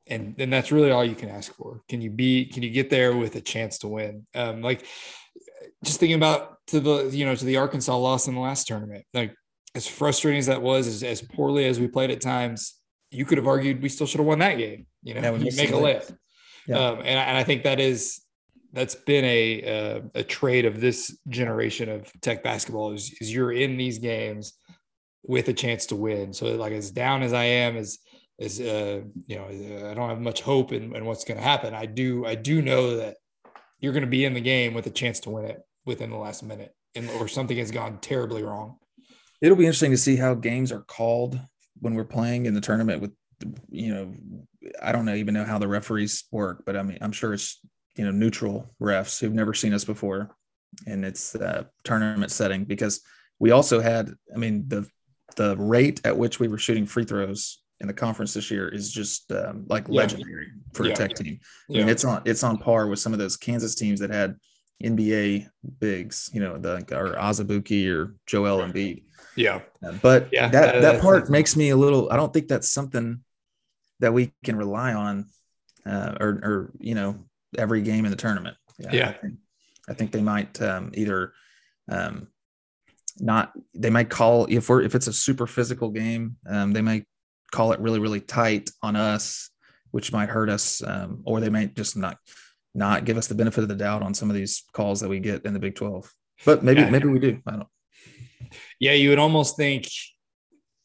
and then that's really all you can ask for. Can you be? Can you get there with a chance to win? Um, like just thinking about to the you know to the Arkansas loss in the last tournament. Like as frustrating as that was, as, as poorly as we played at times, you could have argued we still should have won that game. You know, you make a layups. Yeah. Um, and, I, and I think that is that's been a uh, a trait of this generation of Tech basketball is, is you're in these games with a chance to win. So like as down as I am, as as uh, you know, uh, I don't have much hope in, in what's going to happen. I do I do know that you're going to be in the game with a chance to win it within the last minute, and or something has gone terribly wrong. It'll be interesting to see how games are called when we're playing in the tournament with you know I don't know even know how the referees work, but I mean I'm sure it's you know neutral refs who've never seen us before and it's tournament setting because we also had I mean the the rate at which we were shooting free throws in the conference this year is just um, like Yeah. legendary for Yeah. a tech team. I mean, it's on it's on par with some of those Kansas teams that had NBA bigs, you know, the or Azubuike or Joel Embiid. yeah, Uh, But Yeah, that that- that part makes me a little. I don't think that's something that we can rely on, uh, or or you know, every game in the tournament. Yeah. I think, I think they might um, either um, not. They might call if we're if it's a super physical game. Um, they might call it really really tight on us, which might hurt us, um, or they might just not not give us the benefit of the doubt on some of these calls that we get in the Big Twelve. But maybe Yeah. maybe we do. I don't. yeah. You would almost think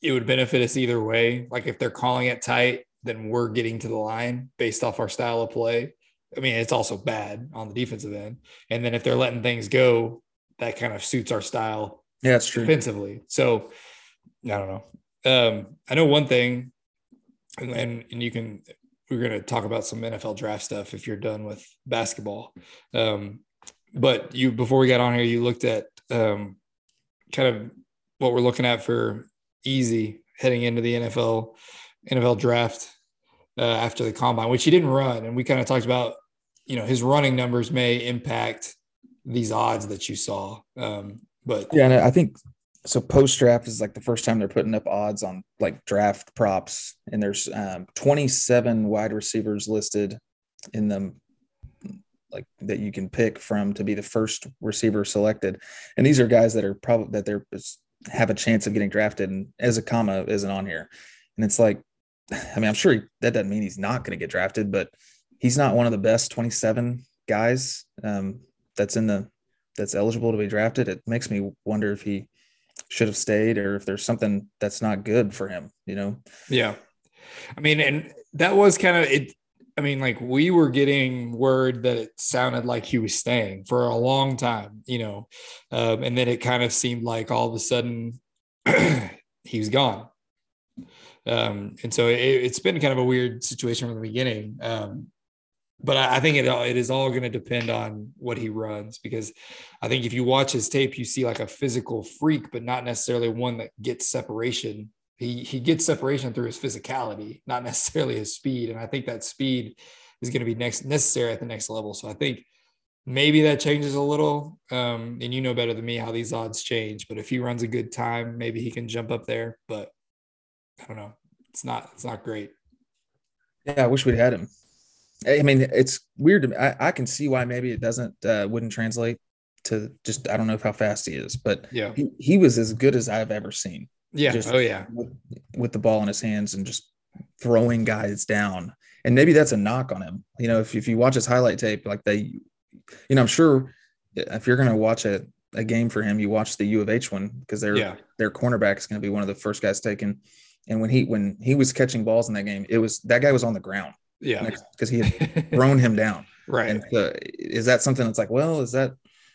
it would benefit us either way. Like if they're calling it tight, then we're getting to the line based off our style of play. I mean, it's also bad on the defensive end. And then if they're letting things go, that kind of suits our style Yeah, it's true. defensively. So I don't know. Um, I know one thing, and, and, and you can, we're going to talk about some NFL draft stuff if you're done with basketball. Um, but you, before we got on here, you looked at um, kind of what we're looking at for easy heading into the NFL, NFL draft uh, after the combine, which he didn't run. And we kind of talked about, you know, his running numbers may impact these odds that you saw. Um, but Yeah, and I think so. Post draft is like the first time they're putting up odds on like draft props, and there's um, 27 wide receivers listed in them, like that you can pick from to be the first receiver selected, and these are guys that are probably that they're have a chance of getting drafted, and Ezukanma isn't on here, and it's like, [sighs] I mean, I'm sure he, that doesn't mean he's not going to get drafted, but he's not one of the best 27 guys um, that's in the that's eligible to be drafted, it makes me wonder if he should have stayed or if there's something that's not good for him, you know? Yeah. I mean, and that was kind of it. I mean, like we were getting word that it sounded like he was staying for a long time, you know, um, and then it kind of seemed like all of a sudden [clears throat] he was gone. Um, and so it, has been kind of a weird situation from the beginning. Um, but I, I, think it it is all going to depend on what he runs because I think if you watch his tape, you see like a physical freak, but not necessarily one that gets separation. He he gets separation through his physicality, not necessarily his speed. And I think that speed is going to be next necessary at the next level. So I think maybe that changes a little. Um, and you know better than me how these odds change. But if he runs a good time, maybe he can jump up there. But I don't know. It's not it's not great. Yeah, I wish we'd had him. I mean, it's weird to me. I, I can see why maybe it doesn't uh, wouldn't translate to just I don't know how fast he is, but yeah, he, he was as good as I've ever seen. Yeah. Just oh yeah. With, with, the ball in his hands and just throwing guys down. And maybe that's a knock on him. You know, if, if you watch his highlight tape, like they, you know, I'm sure if you're going to watch a, a game for him, you watch the U of H one because their yeah. their cornerback is going to be one of the first guys taken. And when he when he was catching balls in that game, it was that guy was on the ground. Yeah, because he had thrown him down. [laughs] Right. And so is that something that's like, well, is that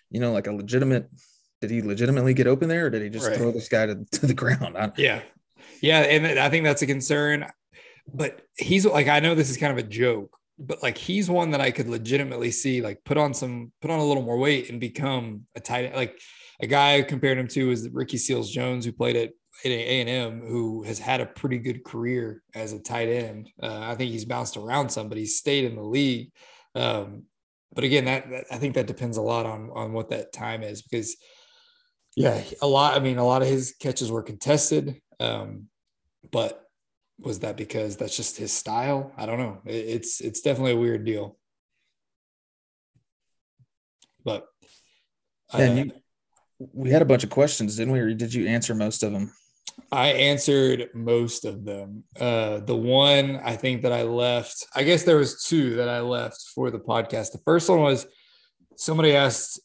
you know like a legitimate? Did he legitimately get open there, or did he just right. throw this guy to, [laughs] to the ground? I, yeah, yeah, and I think that's a concern. But he's like, I know this is kind of a joke, but like he's one that I could legitimately see like put on some put on a little more weight and become a tight like a guy I compared him to is Ricky Seals Jones who played at a and M, who has had a pretty good career as a tight end. Uh, I think he's bounced around some, but he's stayed in the league. Um, but again, that, that, I think that depends a lot on on what that time is because, yeah, a lot. I mean, a lot of his catches were contested, um, but was that because that's just his style? I don't know. It, it's it's definitely a weird deal. But uh, you, we had a bunch of questions, didn't we? Or did you answer most of them? I answered most of them. Uh, the one I think that I left, I guess there was two that I left for the podcast. The first one was somebody asked,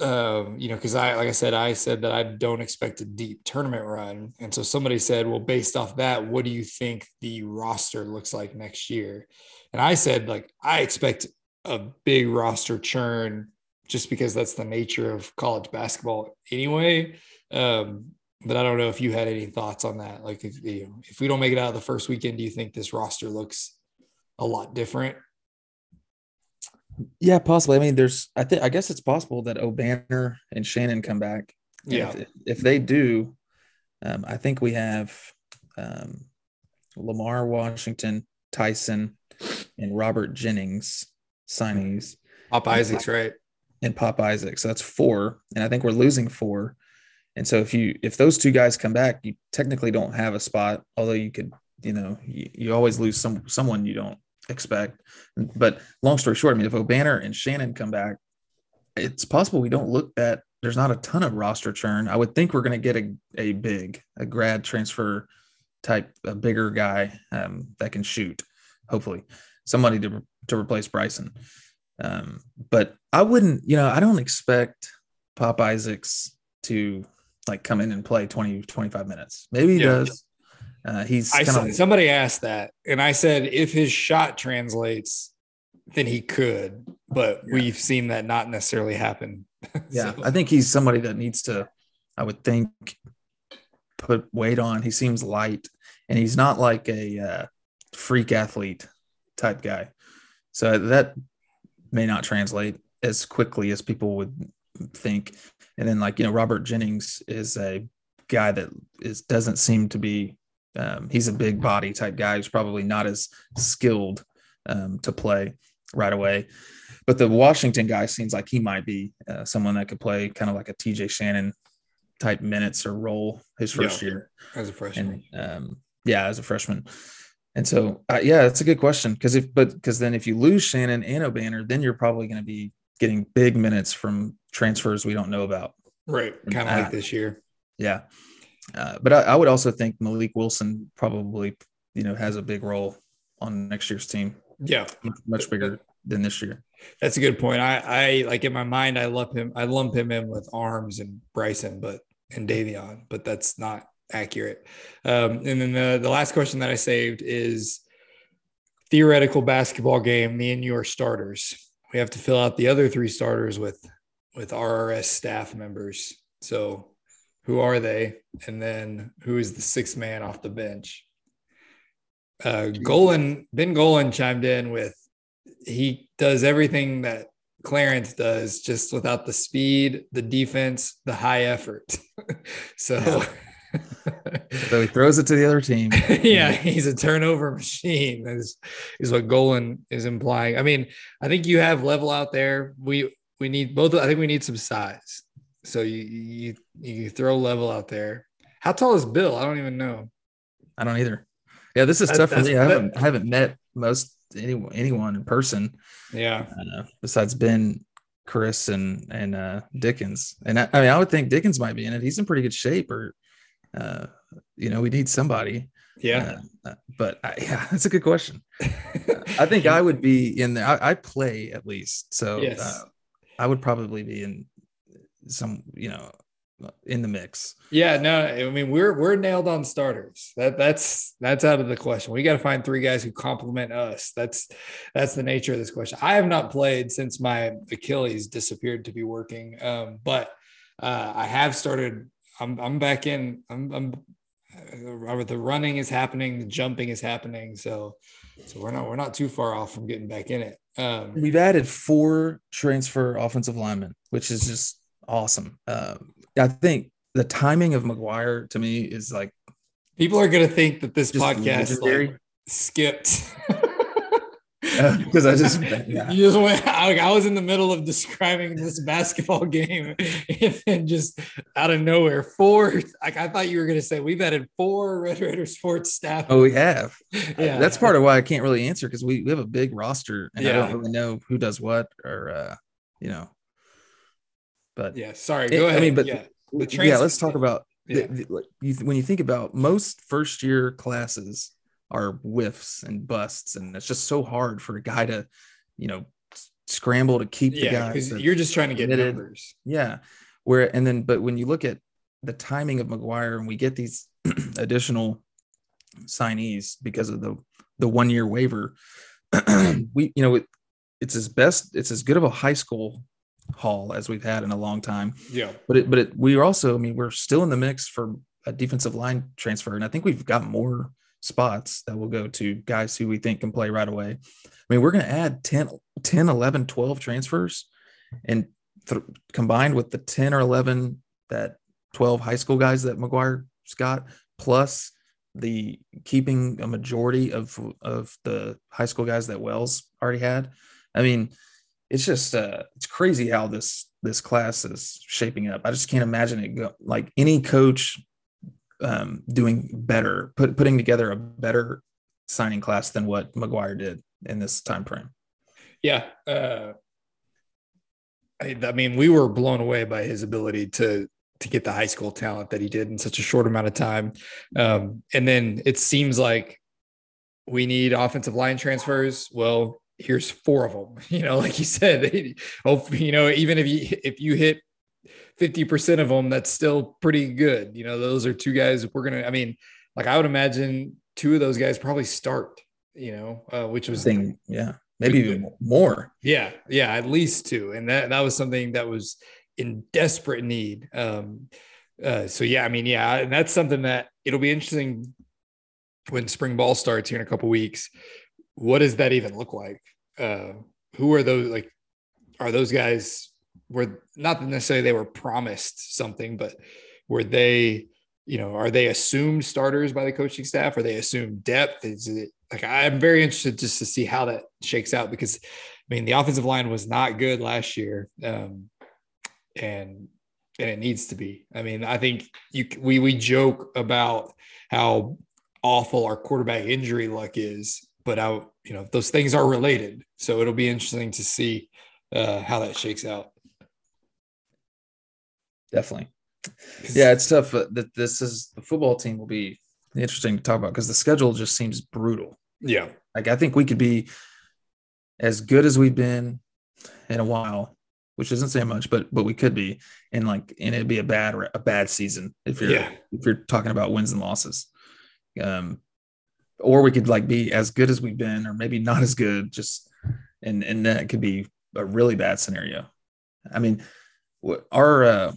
um, you know, because I, like I said, I said that I don't expect a deep tournament run, and so somebody said, well, based off that, what do you think the roster looks like next year? And I said, like, I expect a big roster churn just because that's the nature of college basketball anyway. Um, but I don't know if you had any thoughts on that. Like if you know, if we don't make it out of the first weekend, do you think this roster looks a lot different? Yeah, possibly. I mean, there's I think I guess it's possible that Obanor and Shannon come back. Yeah. If, if, they do, um, I think we have um, Lamar Washington, Tyson, and Robert Jennings signees. Pop Isaacs, right? And Pop Isaacs. So that's four. And I think we're losing four. And so if you if those two guys come back, you technically don't have a spot, although you could, you know, you, you always lose some someone you don't expect. But long story short, I mean, if Obanor and Shannon come back, it's possible we don't look at there's not a ton of roster churn. I would think we're going to get a, a big, a grad transfer type, a bigger guy um, that can shoot, hopefully somebody to, to replace Bryson. Um, but I wouldn't, you know, I don't expect Pop Isaacs to like come in and play 20, 25 minutes. Maybe he yeah. does. Uh, he's I said, of, somebody asked that, and I said if his shot translates, then he could, but yeah. we've seen that not necessarily happen. [laughs] yeah, so. I think he's somebody that needs to, I would think, put weight on. He seems light, and he's not like a uh, freak athlete type guy, so that may not translate as quickly as people would think. And then like, you know, Robert Jennings is a guy that is doesn't seem to be um, he's a big body type guy who's probably not as skilled um, to play right away. But the Washington guy seems like he might be uh, someone that could play kind of like a TJ Shannon type minutes or role his first yeah, year as a freshman. And, um, yeah, as a freshman. And so, uh, yeah, that's a good question because if, but because then if you lose Shannon and Obanor, then you're probably going to be getting big minutes from transfers we don't know about. Right. Kind of uh, like this year. Yeah. Uh, but I, I, would also think Mylik Wilson probably, you know, has a big role on next year's team. Yeah. Much, much bigger than this year. That's a good point. I, I like in my mind, I lump him, I lump him in with Arms and Bryson, but and Davion, but that's not accurate. Um, and then the, the last question that I saved is theoretical basketball game. Me and your starters we have to fill out the other three starters with with RRS staff members. So Who are they? And then who is the sixth man off the bench? Uh, Golan, Ben Golan chimed in with he does everything that Clarence does, just without the speed, the defense, the high effort. [laughs] so, so he throws it to the other team. [laughs] yeah, he's a turnover [laughs] machine. Is is what Golan is implying. I mean, I think you have level out there. We we need both. I think we need some size. So you you you throw level out there. How tall is Bill? I don't even know. I don't either. Yeah, this is that, tough for me. I haven't I haven't met most anyone anyone in person. Yeah. Uh, besides Ben, Chris, and and uh, Dickens, and I, I, mean, I would think Dickens might be in it. He's in pretty good shape, or uh, you know, we need somebody. Yeah. Uh, but I, yeah, [laughs] that's a good question. I think I would be in there. I, I play at least, so yes. Uh, I would probably be in some, you know, in the mix. Yeah, no, I mean we're we're nailed on starters. That that's that's out of the question. We got to find three guys who complement us. That's that's the nature of this question. I have not played since my Achilles disappeared to be working, um, but uh, I have started. I'm I'm back in. I'm, I'm uh, the running is happening, the jumping is happening. So so we're not we're not too far off from getting back in it. Um, We've added four transfer offensive linemen, which is just awesome. Um, I think the timing of McGuire to me is like people are gonna think that this podcast like, skipped. [laughs] [laughs] Because I just [laughs] yeah. you just went. I, I, was in the middle of describing this basketball [laughs] game, and just out of nowhere, four. Like I thought you were going to say, we've added four Red Raider sports staff. Oh, we have. Yeah, that's part of why I can't really answer because we, we have a big roster, and yeah. I don't really know who does what or uh, you know but yeah, sorry. Go it, ahead. I mean, but yeah, yeah let's talk about yeah. the, the, you, when you think about most first year classes are whiffs and busts, and it's just so hard for a guy to, you know, scramble to keep yeah, the guys. You're just trying to get committed. numbers. Yeah. Where and then, but when you look at the timing of McGuire, and we get these [clears throat] additional signees because of the the one year waiver, [clears throat] we you know it, it's as best it's as good of a high school haul as we've had in a long time. Yeah. But it, but it, we are also, I mean, we're still in the mix for a defensive line transfer. And I think we've got more spots that will go to guys who we think can play right away. I mean, we're going to add 10, 10, 11, 12 transfers and th- combined with the 10 or 11 that 12 high school guys that McGuire's got, plus the keeping a majority of, of the high school guys that Wells already had. I mean, it's just uh it's crazy how this this class is shaping up. I just can't imagine it go like any coach um doing better, put putting together a better signing class than what McGuire did in this time frame. Yeah. Uh I, I mean, we were blown away by his ability to to get the high school talent that he did in such a short amount of time. Um, and then it seems like we need offensive line transfers. Well, here's four of them. [laughs] You know, like you said, [laughs] you know even if you if you hit fifty percent of them, that's still pretty good. You know, those are two guys we're gonna. I mean, like I would imagine two of those guys probably start. You know, uh, which was thing, yeah, maybe even more. Yeah, yeah, at least two, and that that was something that was in desperate need. Um, uh, so yeah, I mean, yeah, and that's something that it'll be interesting when spring ball starts here in a couple weeks what does that even look like? Uh, who are those? Like, are those guys? Were not necessarily they were promised something, but were they? You know, are they assumed starters by the coaching staff? Are they assumed depth? Is it like I'm very interested just to see how that shakes out because I mean the offensive line was not good last year, um, and and it needs to be. I mean, I think you we we joke about how awful our quarterback injury luck is, but I, you know, those things are related. So it'll be interesting to see uh, how that shakes out. Definitely. Yeah, it's tough. That this is the football team will be interesting to talk about because the schedule just seems brutal. Yeah. Like I think we could be as good as we've been in a while, which isn't saying much, but but we could be, and like and it'd be a bad a bad season if you're yeah. if you're talking about wins and losses. Um, or we could like be as good as we've been, or maybe not as good. Just and and that could be a really bad scenario. I mean, what our uh,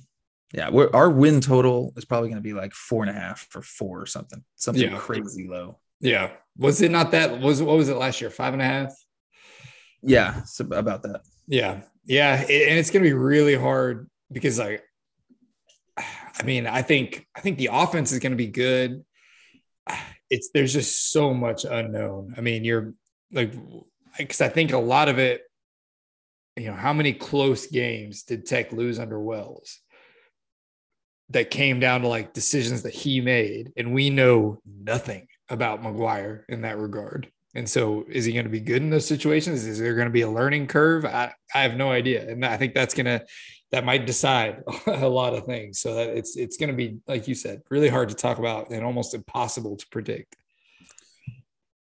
Yeah, we're, our win total is probably going to be like four and a half or four or something, something Yeah. crazy low. Yeah. Was it not that? Was what was it last year? Five and a half. Yeah, about that. Yeah. Yeah. It- and it's going to be really hard because, like, I mean, I think, I think the offense is going to be good. It's, there's just so much unknown. I mean, you're like, because I think a lot of it, you know, how many close games did Tech lose under Wells that came down to like decisions that he made? And we know nothing about McGuire in that regard. And so, is he going to be good in those situations? Is there going to be a learning curve? I, I have no idea, and I think that's going to that might decide [laughs] a lot of things. So that it's it's going to be like you said, really hard to talk about and almost impossible to predict.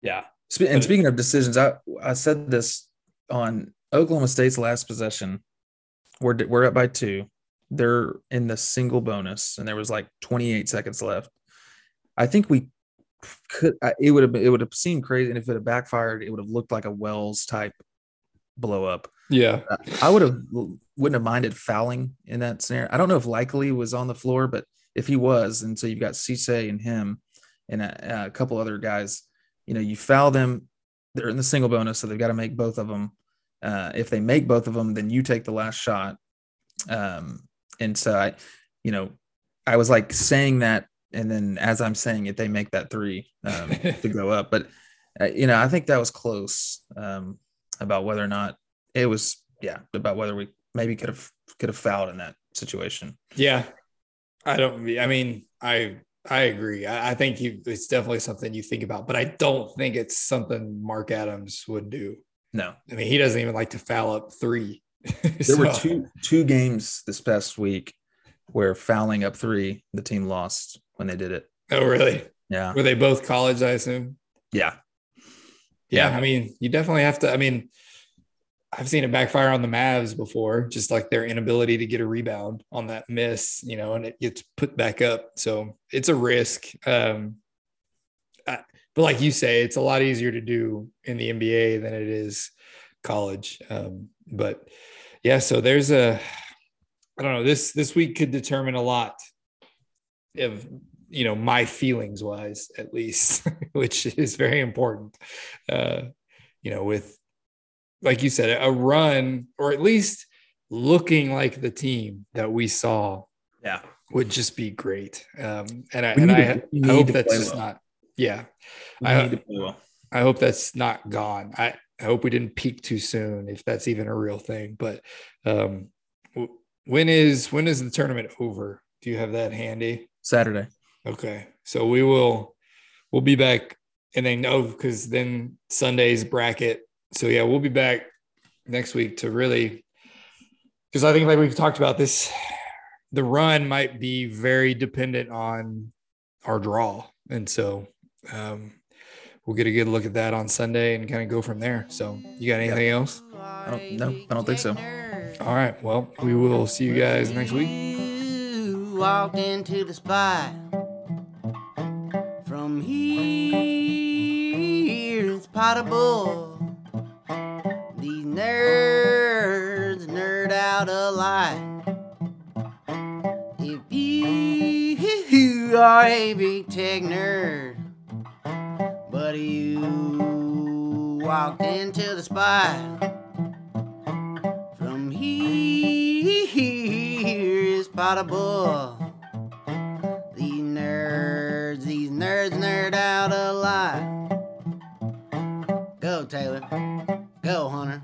Yeah. And speaking of decisions, I I said this on Oklahoma State's last possession. We're we're up by two. They're in the single bonus, and there was like 28 seconds left. I think we could. It would have Been, it would have seemed crazy, and if it had backfired, it would have looked like a Wells type blow up. Yeah, I would have wouldn't have minded fouling in that scenario. I don't know if Likekele was on the floor, but if he was, and so you've got Cisse and him and a, a couple other guys, you know, you foul them. They're in the single bonus, so they've got to make both of them. Uh, if they make both of them, then you take the last shot. Um, and so I, you know, I was like saying that, and then as I'm saying it, they make that three um, to go up. But uh, you know, I think that was close um, about whether or not it was. Yeah, about whether we maybe could have could have fouled in that situation. yeah. I don't. I mean, I I agree. I, I think you. It's definitely something you think about, but I don't think it's something Mark Adams would do. No, I mean, he doesn't even like to foul up three. [laughs] there were two two games this past week where fouling up three, the team lost when they did it. Oh, really? Yeah, Were they both college? I assume. yeah, Yeah, Yeah. I mean, you definitely have to. I mean, I've seen it backfire on the Mavs before, just like their inability to get a rebound on that miss, you know, and it gets put back up. So it's a risk. Um, I- but like you say, it's a lot easier to do in the NBA than it is college. Um, but yeah, so there's a, I don't know, this this week could determine a lot of you know my feelings wise at least [laughs] which is very important uh you know with like you said a run or at least looking like the team that we saw yeah. would just be great um and i and need i, to- I hope that's just well. not yeah We I- need to play well. I hope that's not gone. I, I hope we didn't peak too soon, if that's even a real thing. But um, when is when is the tournament over? Do you have that handy? Saturday. Okay, so we will we'll be back, and then no, because then Sunday's bracket. So yeah, we'll be back next week to really because I think like we've talked about this, the run might be very dependent on our draw, and so um, we'll get a good look at that on Sunday and kind of go from there. So you got anything else? I don't, no, I don't think so. All right. Well, we will see you guys next week. You walked into the spot. From here, it's potable. These nerds nerd out a lot. If you are a big tech nerd, but you walked into the spot. From here is potable. These nerds, these nerds nerd out a lot. Go, Taylor. Go, Hunter.